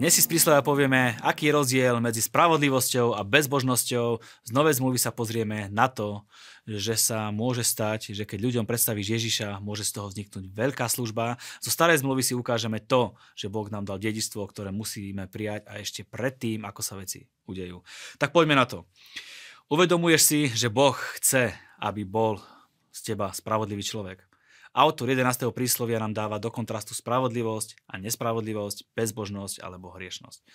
Dnes si z príslovia povieme, aký je rozdiel medzi spravodlivosťou a bezbožnosťou. Z novej zmluvy sa pozrieme na to, že sa môže stať, že keď ľuďom predstavíš Ježiša, môže z toho vzniknúť veľká služba. Zo starej zmluvy si ukážeme to, že Boh nám dal dedistvo, ktoré musíme prijať a ešte predtým, ako sa veci udejú. Tak poďme na to. Uvedomuješ si, že Boh chce, aby bol z teba spravodlivý človek. Autor 11. príslovia nám dáva do kontrastu spravodlivosť a nespravodlivosť, bezbožnosť alebo hriešnosť.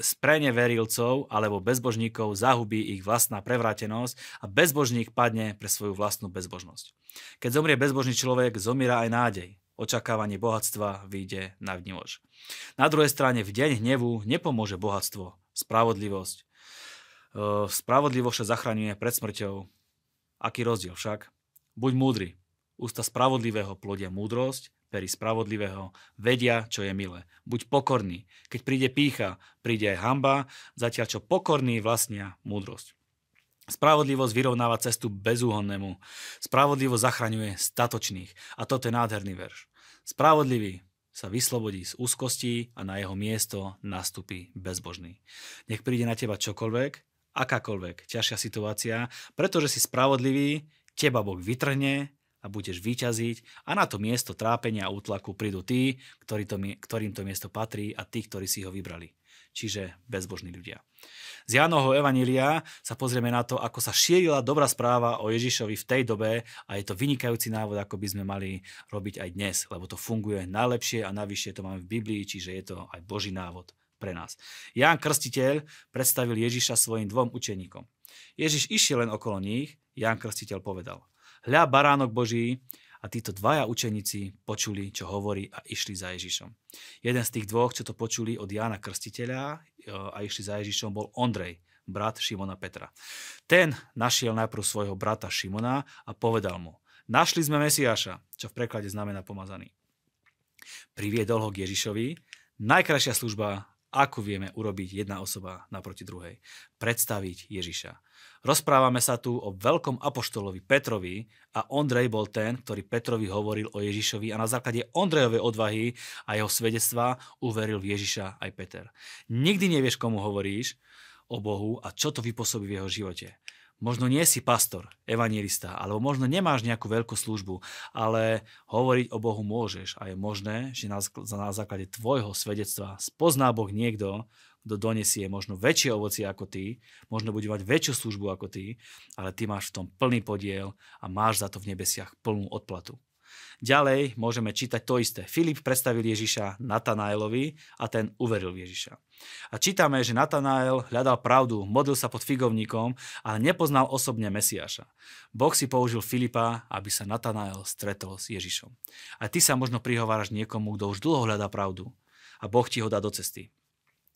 Sprene verilcov alebo bezbožníkov zahubí ich vlastná prevrátenosť a bezbožník padne pre svoju vlastnú bezbožnosť. Keď zomrie bezbožný človek, zomiera aj nádej. Očakávanie bohatstva vyjde na vnívož. Na druhej strane v deň hnevu nepomôže bohatstvo, spravodlivosť. Spravodlivosť sa zachraňuje pred smrťou. Aký rozdiel však? Buď múdry, Ústa spravodlivého plodia múdrosť, pery spravodlivého vedia, čo je milé. Buď pokorný. Keď príde pícha, príde aj hamba, zatiaľ čo pokorný vlastnia múdrosť. Spravodlivosť vyrovnáva cestu bezúhonnému. Spravodlivosť zachraňuje statočných. A toto je nádherný verš. Spravodlivý sa vyslobodí z úzkostí a na jeho miesto nastupí bezbožný. Nech príde na teba čokoľvek, akákoľvek ťažšia situácia, pretože si spravodlivý, teba Boh vytrhne a budeš vyťaziť a na to miesto trápenia a útlaku prídu tí, ktorý to, ktorým to miesto patrí a tí, ktorí si ho vybrali. Čiže bezbožní ľudia. Z Jánovho Evanília sa pozrieme na to, ako sa šírila dobrá správa o Ježišovi v tej dobe a je to vynikajúci návod, ako by sme mali robiť aj dnes, lebo to funguje najlepšie a navyššie to máme v Biblii, čiže je to aj Boží návod pre nás. Ján Krstiteľ predstavil Ježiša svojim dvom učeníkom. Ježiš išiel len okolo nich, Ján Krstiteľ povedal – Hľa baránok Boží a títo dvaja učeníci počuli, čo hovorí a išli za Ježišom. Jeden z tých dvoch, čo to počuli od Jána Krstiteľa e, a išli za Ježišom, bol Ondrej, brat Šimona Petra. Ten našiel najprv svojho brata Šimona a povedal mu, našli sme Mesiáša, čo v preklade znamená pomazaný. Priviedol ho k Ježišovi, najkrajšia služba, akú vieme urobiť jedna osoba naproti druhej. Predstaviť Ježiša. Rozprávame sa tu o veľkom apoštolovi Petrovi a Ondrej bol ten, ktorý Petrovi hovoril o Ježišovi a na základe Ondrejovej odvahy a jeho svedectva uveril v Ježiša aj Peter. Nikdy nevieš, komu hovoríš o Bohu a čo to vypôsobí v jeho živote. Možno nie si pastor, evangelista, alebo možno nemáš nejakú veľkú službu, ale hovoriť o Bohu môžeš a je možné, že na, základe tvojho svedectva spozná Boh niekto, kto donesie možno väčšie ovocie ako ty, možno bude mať väčšiu službu ako ty, ale ty máš v tom plný podiel a máš za to v nebesiach plnú odplatu. Ďalej môžeme čítať to isté. Filip predstavil Ježiša Natanaelovi a ten uveril v Ježiša. A čítame, že Natanael hľadal pravdu, modlil sa pod figovníkom, ale nepoznal osobne Mesiaša. Boh si použil Filipa, aby sa Natanael stretol s Ježišom. A ty sa možno prihováraš niekomu, kto už dlho hľadá pravdu a Boh ti ho dá do cesty.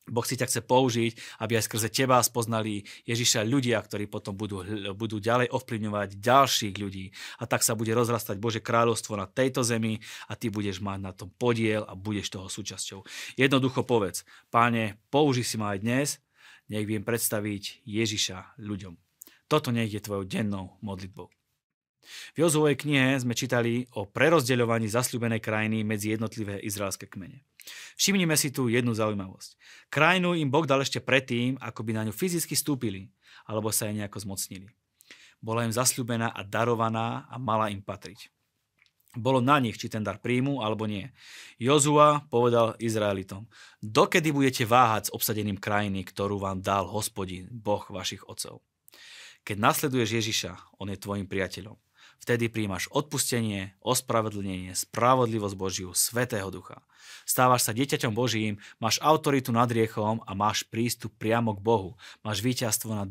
Boh si ťa chce použiť, aby aj skrze teba spoznali Ježiša ľudia, ktorí potom budú, budú ďalej ovplyvňovať ďalších ľudí. A tak sa bude rozrastať Bože kráľovstvo na tejto zemi a ty budeš mať na tom podiel a budeš toho súčasťou. Jednoducho povedz, páne, použi si ma aj dnes, nech viem predstaviť Ježiša ľuďom. Toto nech je tvojou dennou modlitbou. V Jozovej knihe sme čítali o prerozdeľovaní zasľúbenej krajiny medzi jednotlivé izraelské kmene. Všimnime si tu jednu zaujímavosť. Krajinu im Boh dal ešte predtým, ako by na ňu fyzicky stúpili, alebo sa jej nejako zmocnili. Bola im zasľúbená a darovaná a mala im patriť. Bolo na nich, či ten dar príjmu alebo nie. Jozua povedal Izraelitom, dokedy budete váhať s obsadením krajiny, ktorú vám dal hospodin, Boh vašich otcov. Keď nasleduješ Ježiša, on je tvojim priateľom. Vtedy príjmaš odpustenie, ospravedlnenie, spravodlivosť Božiu, Svetého Ducha. Stávaš sa dieťaťom Božím, máš autoritu nad riechom a máš prístup priamo k Bohu. Máš víťazstvo nad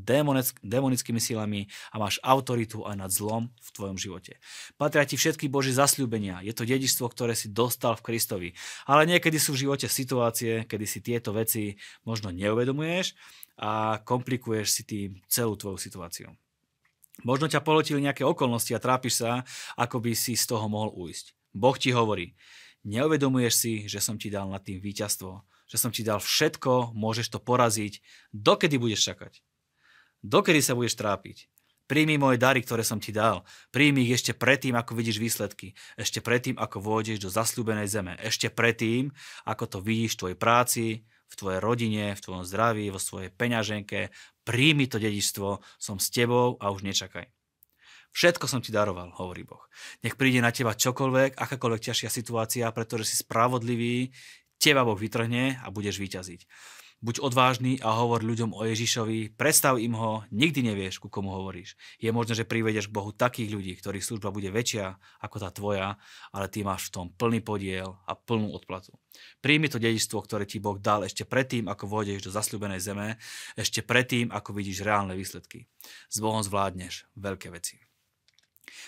demonickými silami a máš autoritu aj nad zlom v tvojom živote. Patria ti všetky Boží zasľúbenia. Je to dedičstvo, ktoré si dostal v Kristovi. Ale niekedy sú v živote situácie, kedy si tieto veci možno neuvedomuješ a komplikuješ si tým celú tvoju situáciu. Možno ťa polotili nejaké okolnosti a trápiš sa, ako by si z toho mohol ujsť. Boh ti hovorí, neuvedomuješ si, že som ti dal nad tým víťazstvo, že som ti dal všetko, môžeš to poraziť, dokedy budeš čakať. Dokedy sa budeš trápiť. Príjmi moje dary, ktoré som ti dal. Príjmi ich ešte predtým, ako vidíš výsledky. Ešte predtým, ako vôjdeš do zasľúbenej zeme. Ešte predtým, ako to vidíš v tvojej práci, v tvojej rodine, v tvojom zdraví, vo svojej peňaženke. Príjmi to dedičstvo, som s tebou a už nečakaj. Všetko som ti daroval, hovorí Boh. Nech príde na teba čokoľvek, akákoľvek ťažšia situácia, pretože si spravodlivý, teba Boh vytrhne a budeš vyťaziť. Buď odvážny a hovor ľuďom o Ježišovi, predstav im ho, nikdy nevieš, ku komu hovoríš. Je možné, že privedeš k Bohu takých ľudí, ktorých služba bude väčšia ako tá tvoja, ale ty máš v tom plný podiel a plnú odplatu. Príjmi to dedičstvo, ktoré ti Boh dal ešte predtým, ako vôjdeš do zasľúbenej zeme, ešte predtým, ako vidíš reálne výsledky. S Bohom zvládneš veľké veci.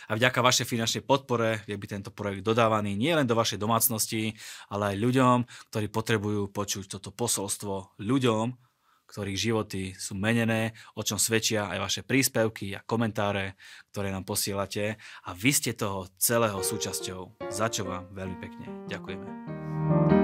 A vďaka vašej finančnej podpore je by tento projekt dodávaný nielen do vašej domácnosti, ale aj ľuďom, ktorí potrebujú počuť toto posolstvo ľuďom, ktorých životy sú menené, o čom svedčia aj vaše príspevky a komentáre, ktoré nám posielate. A vy ste toho celého súčasťou, za čo vám veľmi pekne ďakujeme.